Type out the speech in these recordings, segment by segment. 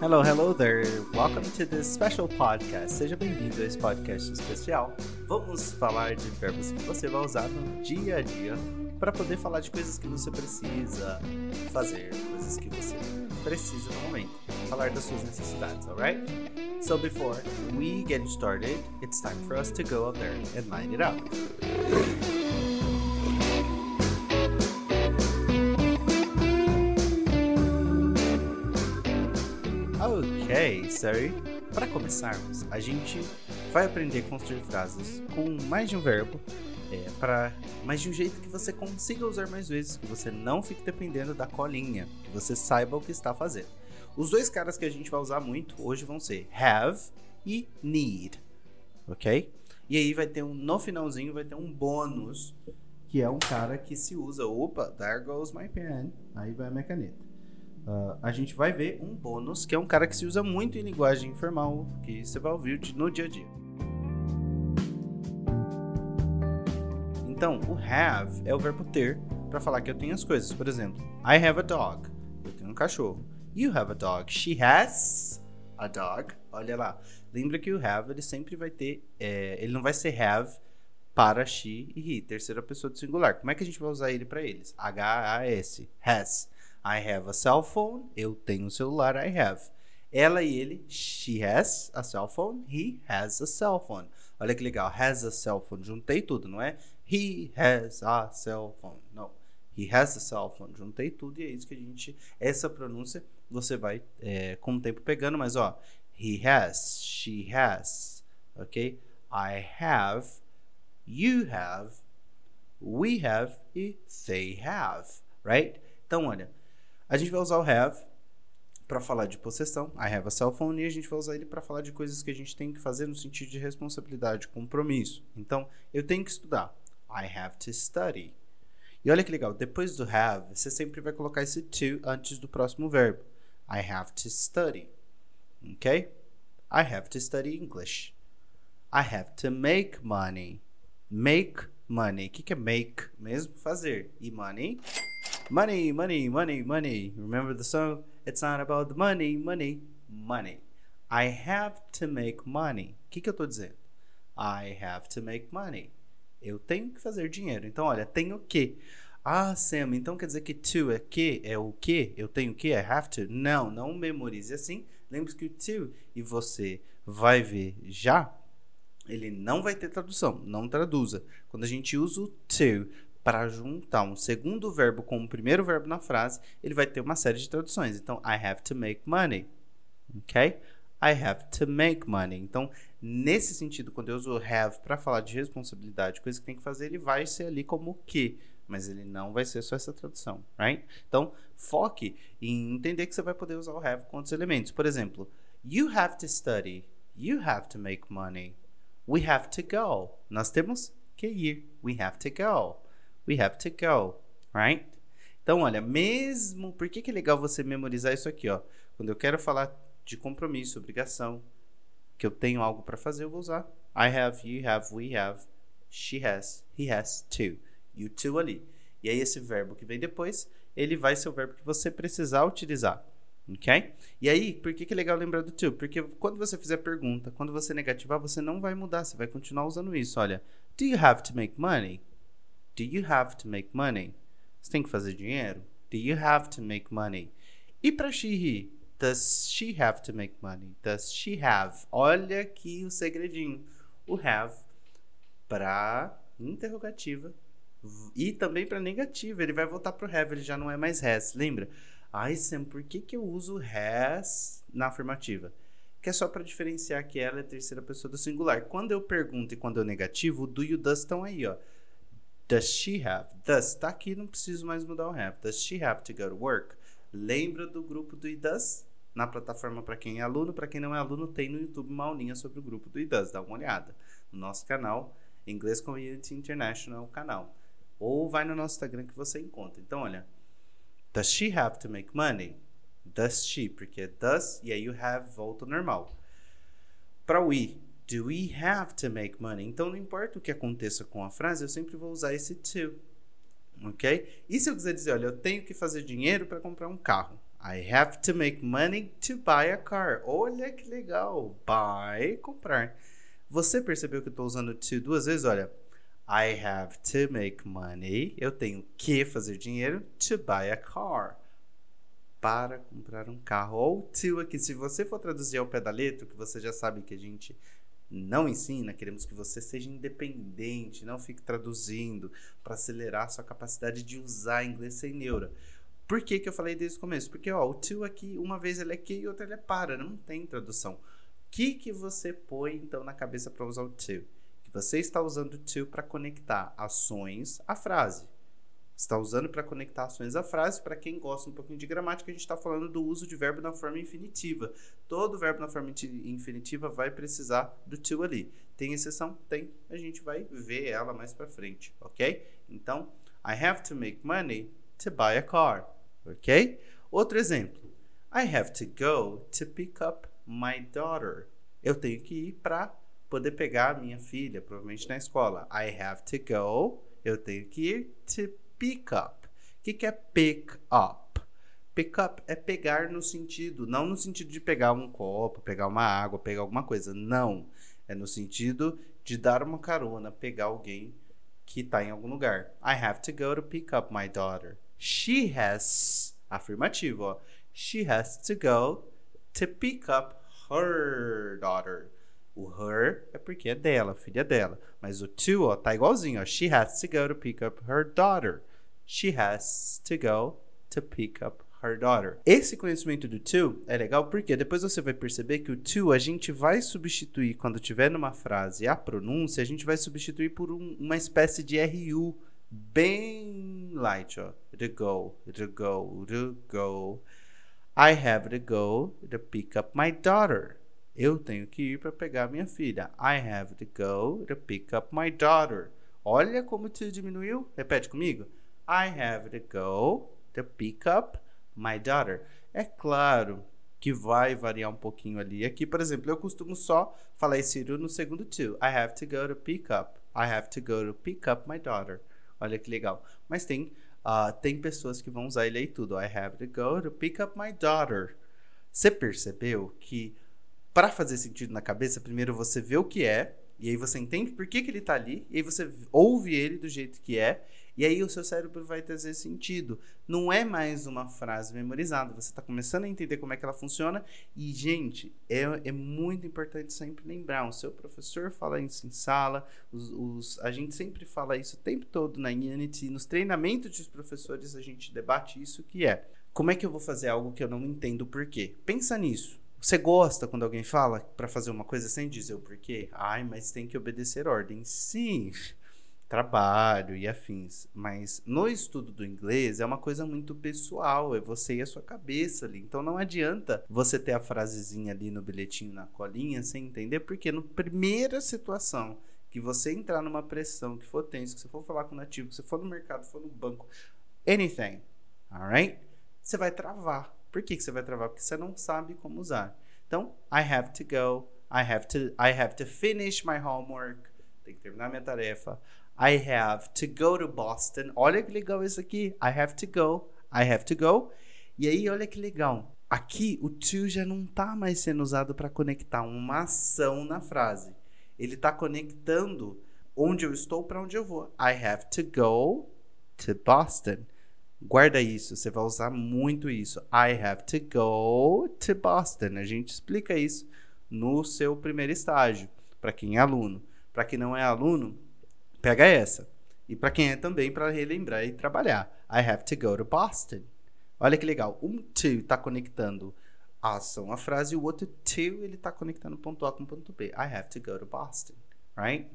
Hello, hello there. Welcome to this special podcast. Seja bem-vindo a esse podcast especial. Vamos falar de verbos que você vai usar no dia a dia para poder falar de coisas que você precisa fazer, coisas que você precisa no momento. Falar das suas necessidades, alright? So before we get started, it's time for us to go out there and line it up. Ok, so para começarmos, a gente vai aprender a construir frases com mais de um verbo, é, para mas de um jeito que você consiga usar mais vezes, que você não fique dependendo da colinha, que você saiba o que está fazendo. Os dois caras que a gente vai usar muito hoje vão ser have e need, ok? E aí vai ter um no finalzinho vai ter um bônus que é um cara que se usa. Opa, there goes my pen. Aí vai a minha caneta. Uh, a gente vai ver um bônus, que é um cara que se usa muito em linguagem informal, que você vai ouvir no dia a dia. Então, o have é o verbo ter para falar que eu tenho as coisas. Por exemplo, I have a dog. Eu tenho um cachorro. You have a dog. She has a dog. Olha lá. Lembra que o have ele sempre vai ter. É, ele não vai ser have para she e he, terceira pessoa do singular. Como é que a gente vai usar ele para eles? H-A-S. Has. I have a cell phone. Eu tenho um celular. I have. Ela e ele. She has a cell phone. He has a cell phone. Olha que legal. Has a cell phone. Juntei tudo, não é? He has a cell phone. Não. He has a cell phone. Juntei tudo e é isso que a gente. Essa pronúncia você vai é, com o tempo pegando, mas ó. He has. She has. Ok? I have. You have. We have. E they have. Right? Então, olha. A gente vai usar o have para falar de possessão, I have a cell phone, e a gente vai usar ele para falar de coisas que a gente tem que fazer no sentido de responsabilidade, compromisso. Então, eu tenho que estudar. I have to study. E olha que legal, depois do have, você sempre vai colocar esse to antes do próximo verbo. I have to study. Ok? I have to study English. I have to make money. Make money. O que, que é make mesmo? Fazer. E money Money, money, money, money. Remember the song? It's not about the money, money, money. I have to make money. O que, que eu estou dizendo? I have to make money. Eu tenho que fazer dinheiro. Então, olha, tenho que. Ah, Sam, então quer dizer que to é que? É o que? Eu tenho que? I have to? Não, não memorize assim. Lembre-se que o to e você vai ver já, ele não vai ter tradução. Não traduza. Quando a gente usa o to para juntar um segundo verbo com o primeiro verbo na frase, ele vai ter uma série de traduções. Então, I have to make money. Ok? I have to make money. Então, nesse sentido, quando eu uso have para falar de responsabilidade, coisa que tem que fazer, ele vai ser ali como que, mas ele não vai ser só essa tradução, right? Então, foque em entender que você vai poder usar o have com outros elementos. Por exemplo, you have to study, you have to make money, we have to go. Nós temos que ir, we have to go we have to go, right? Então, olha, mesmo. Por que, que é legal você memorizar isso aqui, ó? Quando eu quero falar de compromisso, obrigação, que eu tenho algo para fazer, eu vou usar I have, you have, we have, she has, he has to. You too ali. E aí, esse verbo que vem depois, ele vai ser o verbo que você precisar utilizar. Ok? E aí, por que, que é legal lembrar do to? Porque quando você fizer pergunta, quando você negativar, você não vai mudar, você vai continuar usando isso. Olha, do you have to make money? Do you have to make money? Você tem que fazer dinheiro? Do you have to make money? E para she, does she have to make money? Does she have? Olha aqui o segredinho. O have para interrogativa e também para negativa. Ele vai voltar para o have, ele já não é mais has. Lembra? Ai, Sam, por que, que eu uso has na afirmativa? Que é só para diferenciar que ela é a terceira pessoa do singular. Quando eu pergunto e quando eu negativo, o do e o does estão aí, ó. Does she have? Does. Tá aqui, não preciso mais mudar o have. Does she have to go to work? Lembra do grupo do IDAS? Na plataforma para quem é aluno, para quem não é aluno, tem no YouTube uma aulinha sobre o grupo do IDAS. Dá uma olhada. No nosso canal, Inglês Community International canal. Ou vai no nosso Instagram que você encontra. Então, olha. Does she have to make money? Does she? Porque é does e aí o have volta ao normal. Para o i, Do we have to make money? Então, não importa o que aconteça com a frase, eu sempre vou usar esse to. Ok? E se eu quiser dizer, olha, eu tenho que fazer dinheiro para comprar um carro? I have to make money to buy a car. Olha que legal. Buy, comprar. Você percebeu que eu estou usando to duas vezes? Olha, I have to make money. Eu tenho que fazer dinheiro to buy a car. Para comprar um carro. Ou to aqui, se você for traduzir ao pé da letra, que você já sabe que a gente não ensina, queremos que você seja independente, não fique traduzindo para acelerar sua capacidade de usar inglês sem neura. Por que, que eu falei desde o começo? Porque ó, o to aqui, uma vez ele é que e outra ele é para, não tem tradução. O que, que você põe então na cabeça para usar o to? que você está usando to para conectar ações à frase. Está usando para conectar ações à frase. Para quem gosta um pouquinho de gramática, a gente está falando do uso de verbo na forma infinitiva. Todo verbo na forma infinitiva vai precisar do to ali. Tem exceção? Tem. A gente vai ver ela mais para frente, ok? Então, I have to make money to buy a car, ok? Outro exemplo. I have to go to pick up my daughter. Eu tenho que ir para poder pegar a minha filha, provavelmente na escola. I have to go. Eu tenho que ir to pick up. O que, que é pick up? Pick up é pegar no sentido, não no sentido de pegar um copo, pegar uma água, pegar alguma coisa. Não. É no sentido de dar uma carona, pegar alguém que está em algum lugar. I have to go to pick up my daughter. She has. Afirmativo, ó. She has to go to pick up her daughter. O her é porque é dela, filha dela. Mas o to, ó, tá igualzinho, ó. She has to go to pick up her daughter. She has to go to pick up her daughter. Esse conhecimento do to é legal porque depois você vai perceber que o to a gente vai substituir quando tiver numa frase a pronúncia, a gente vai substituir por um, uma espécie de RU bem light, ó. To go, to go, to go. I have to go to pick up my daughter. Eu tenho que ir para pegar minha filha. I have to go to pick up my daughter. Olha como te diminuiu. Repete comigo. I have to go to pick up my daughter. É claro que vai variar um pouquinho ali. Aqui, por exemplo, eu costumo só falar esse no segundo to. I have to go to pick up. I have to go to pick up my daughter. Olha que legal. Mas tem, uh, tem pessoas que vão usar ele aí tudo. I have to go to pick up my daughter. Você percebeu que para fazer sentido na cabeça, primeiro você vê o que é, e aí você entende por que, que ele está ali, e aí você ouve ele do jeito que é, e aí o seu cérebro vai trazer sentido. Não é mais uma frase memorizada, você está começando a entender como é que ela funciona. E, gente, é, é muito importante sempre lembrar: o seu professor fala isso em sala, os, os, a gente sempre fala isso o tempo todo na Unity, nos treinamentos dos professores a gente debate isso, que é como é que eu vou fazer algo que eu não entendo por quê? Pensa nisso. Você gosta quando alguém fala para fazer uma coisa sem dizer o porquê? Ai, mas tem que obedecer ordem. Sim, trabalho e afins. Mas no estudo do inglês é uma coisa muito pessoal, é você e a sua cabeça ali. Então não adianta você ter a frasezinha ali no bilhetinho, na colinha, sem entender, porque na primeira situação que você entrar numa pressão, que for tenso, que você for falar com o nativo, que você for no mercado, for no banco, anything, alright? Você vai travar por que, que você vai travar? Porque você não sabe como usar. Então, I have to go. I have to, I have to finish my homework. Tem que terminar minha tarefa. I have to go to Boston. Olha que legal isso aqui. I have to go. I have to go. E aí, olha que legal. Aqui, o to já não está mais sendo usado para conectar uma ação na frase. Ele está conectando onde eu estou para onde eu vou. I have to go to Boston. Guarda isso, você vai usar muito isso. I have to go to Boston. A gente explica isso no seu primeiro estágio, para quem é aluno. Para quem não é aluno, pega essa. E para quem é também, para relembrar e trabalhar. I have to go to Boston. Olha que legal. Um to está conectando a ação, a frase, e o outro to ele está conectando ponto A com ponto B. I have to go to Boston, right?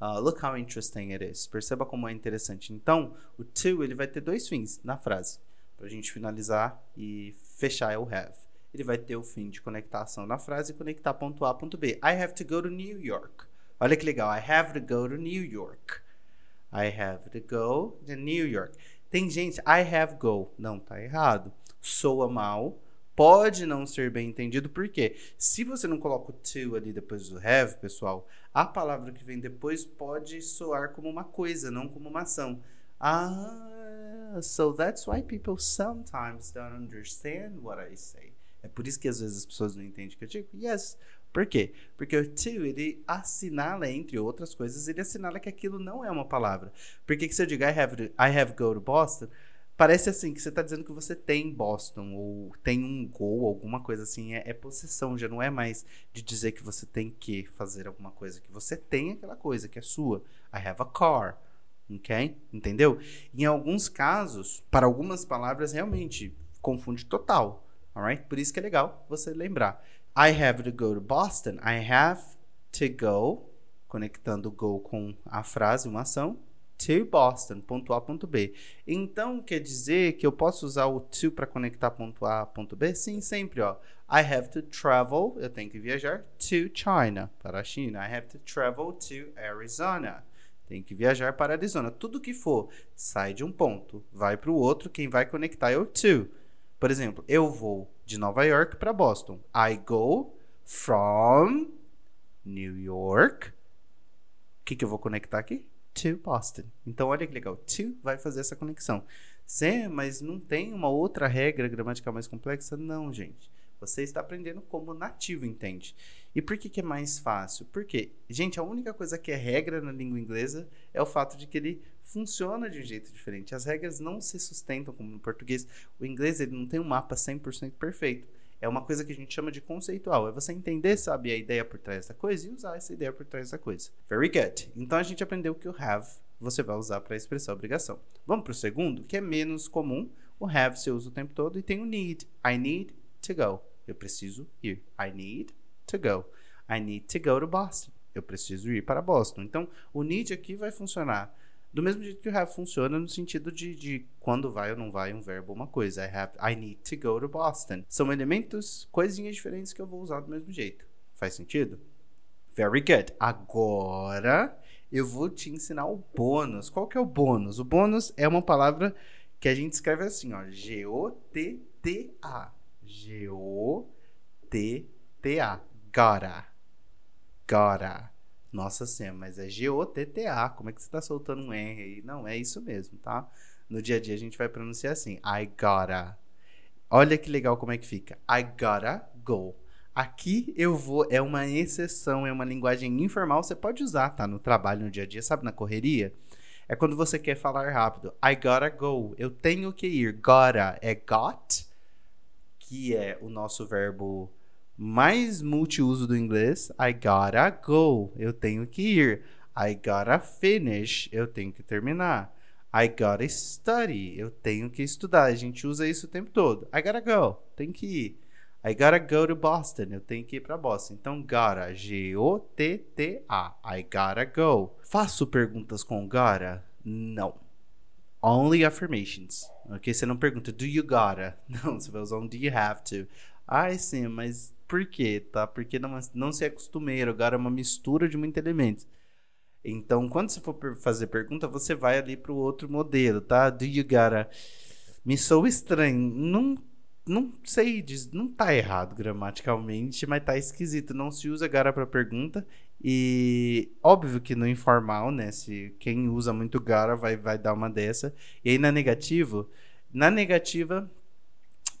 Uh, look how interesting it is. Perceba como é interessante. Então, o to ele vai ter dois fins na frase. Para a gente finalizar e fechar é o have. Ele vai ter o fim de conectar ação na frase e conectar ponto A ponto B. I have to go to New York. Olha que legal. I have to go to New York. I have to go to New York. Tem gente, I have go. Não, tá errado. Soa mal pode não ser bem entendido, porque se você não coloca o to ali depois do have, pessoal, a palavra que vem depois pode soar como uma coisa, não como uma ação. Ah, so that's why people sometimes don't understand what I say. É por isso que às vezes as pessoas não entendem o que eu digo. Yes. Por quê? Porque o to, ele assinala, entre outras coisas, ele assinala que aquilo não é uma palavra. Porque que se eu digo I have, I have go to Boston, parece assim que você está dizendo que você tem Boston ou tem um go, alguma coisa assim. É, é, possessão, já não é mais de dizer que você tem que fazer alguma coisa, que você tem aquela coisa que é sua. I have a car. Ok? Entendeu? Em alguns casos, para algumas palavras, realmente confunde total. Alright? Por isso que é legal você lembrar. I have to go to Boston. I have to go, conectando go com a frase, uma ação, to Boston, ponto A, ponto B. Então, quer dizer que eu posso usar o to para conectar ponto A, ponto B? Sim, sempre, ó. I have to travel, eu tenho que viajar, to China, para a China. I have to travel to Arizona. Tem que viajar para Arizona. Tudo que for, sai de um ponto, vai para o outro, quem vai conectar é o to. Por exemplo, eu vou de Nova York para Boston. I go from New York. O que, que eu vou conectar aqui? To Boston. Então, olha que legal. To vai fazer essa conexão. Sim, mas não tem uma outra regra gramatical mais complexa? Não, gente. Você está aprendendo como nativo entende. E por que, que é mais fácil? Porque, gente, a única coisa que é regra na língua inglesa é o fato de que ele funciona de um jeito diferente. As regras não se sustentam como no português. O inglês ele não tem um mapa 100% perfeito. É uma coisa que a gente chama de conceitual. É você entender, sabe, a ideia por trás da coisa e usar essa ideia por trás da coisa. Very good. Então a gente aprendeu que o have você vai usar para expressar obrigação. Vamos para o segundo, que é menos comum. O have você usa o tempo todo e tem o need. I need to go. Eu preciso ir. I need to go. I need to go to Boston. Eu preciso ir para Boston. Então, o need aqui vai funcionar do mesmo jeito que o have funciona no sentido de, de quando vai ou não vai um verbo uma coisa. I have, I need to go to Boston. São elementos, coisinhas diferentes que eu vou usar do mesmo jeito. Faz sentido? Very good. Agora eu vou te ensinar o bônus. Qual que é o bônus? O bônus é uma palavra que a gente escreve assim, ó, G-O-T-T-A. G-O-T-T-A. Gotta. Gotta. Nossa Senhora, mas é G-O-T-T-A. Como é que você tá soltando um R aí? Não, é isso mesmo, tá? No dia a dia a gente vai pronunciar assim. I gotta. Olha que legal como é que fica. I gotta go. Aqui eu vou, é uma exceção, é uma linguagem informal, você pode usar, tá? No trabalho, no dia a dia, sabe, na correria. É quando você quer falar rápido. I gotta go. Eu tenho que ir. Gotta é got, que é o nosso verbo mais multiuso do inglês. I gotta go. Eu tenho que ir. I gotta finish. Eu tenho que terminar. I gotta study. Eu tenho que estudar. A gente usa isso o tempo todo. I gotta go. Tem que ir. I gotta go to Boston. Eu tenho que ir para Boston. Então, gotta. G-O-T-T-A. I gotta go. Faço perguntas com gotta? Não. Only affirmations. Ok? Você não pergunta, do you gotta? Não, você vai usar um do you have to. Ai, sim, mas por quê, tá? Porque não, não se costumeiro, agora é uma mistura de muitos elementos. Então, quando você for fazer pergunta, você vai ali para o outro modelo, tá? Do you gotta... Me sou estranho. Não, não sei, não tá errado gramaticalmente, mas tá esquisito. Não se usa gara para pergunta. E óbvio que no informal, né? Se quem usa muito gara vai, vai dar uma dessa. E aí na negativo, na negativa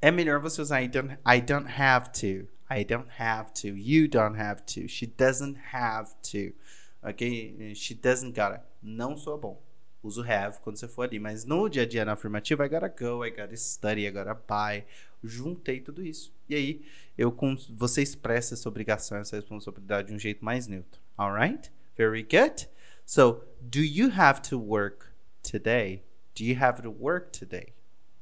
é melhor você usar I don't, I don't have to. I don't have to. You don't have to. She doesn't have to. Ok? She doesn't gotta. Não sou bom. Uso have quando você for ali. Mas no dia a dia na afirmativa, I gotta go, I gotta study, I gotta buy. Juntei tudo isso. E aí, eu você expressa essa obrigação, essa responsabilidade de um jeito mais neutro. Alright? Very good. So, do you have to work today? Do you have to work today?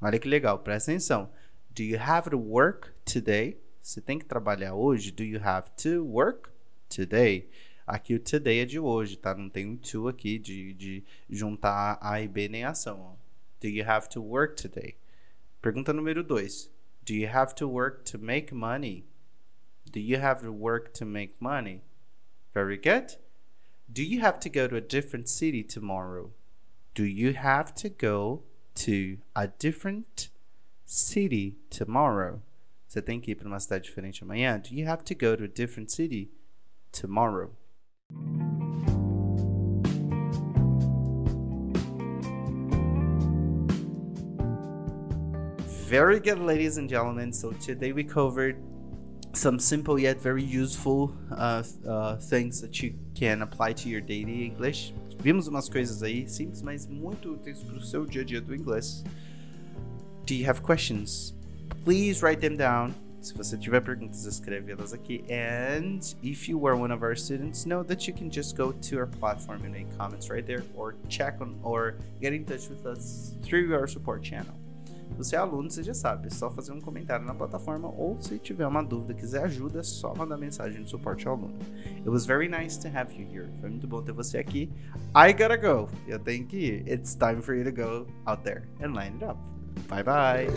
Olha que legal, presta atenção. Do you have to work today? Você tem que trabalhar hoje? Do you have to work today? Aqui o today é de hoje, tá? Não tem um to aqui de, de juntar A e B nem ação. Do you have to work today? Pergunta número 2. Do you have to work to make money? Do you have to work to make money? Very good. Do you have to go to a different city tomorrow? Do you have to go to a different city tomorrow? Você tem que ir para uma cidade diferente amanhã? Do you have to go to a different city tomorrow? Very good, ladies and gentlemen. So today we covered some simple yet very useful uh, uh, things that you can apply to your daily English. Vimos umas coisas aí simples, mas muito úteis para o seu dia a dia do inglês. Do you have questions? Please write them down. Se você tiver perguntas, escreve elas aqui. And if you are one of our students, know that you can just go to our platform and make comments right there, or check on, or get in touch with us through our support channel. Se você é aluno, você já sabe, é só fazer um comentário na plataforma ou se tiver uma dúvida, quiser ajuda, é só mandar mensagem de suporte ao aluno. It was very nice to have you here. Foi muito bom ter você aqui. I gotta go. Eu tenho que ir. It's time for you to go out there and line it up. Bye bye.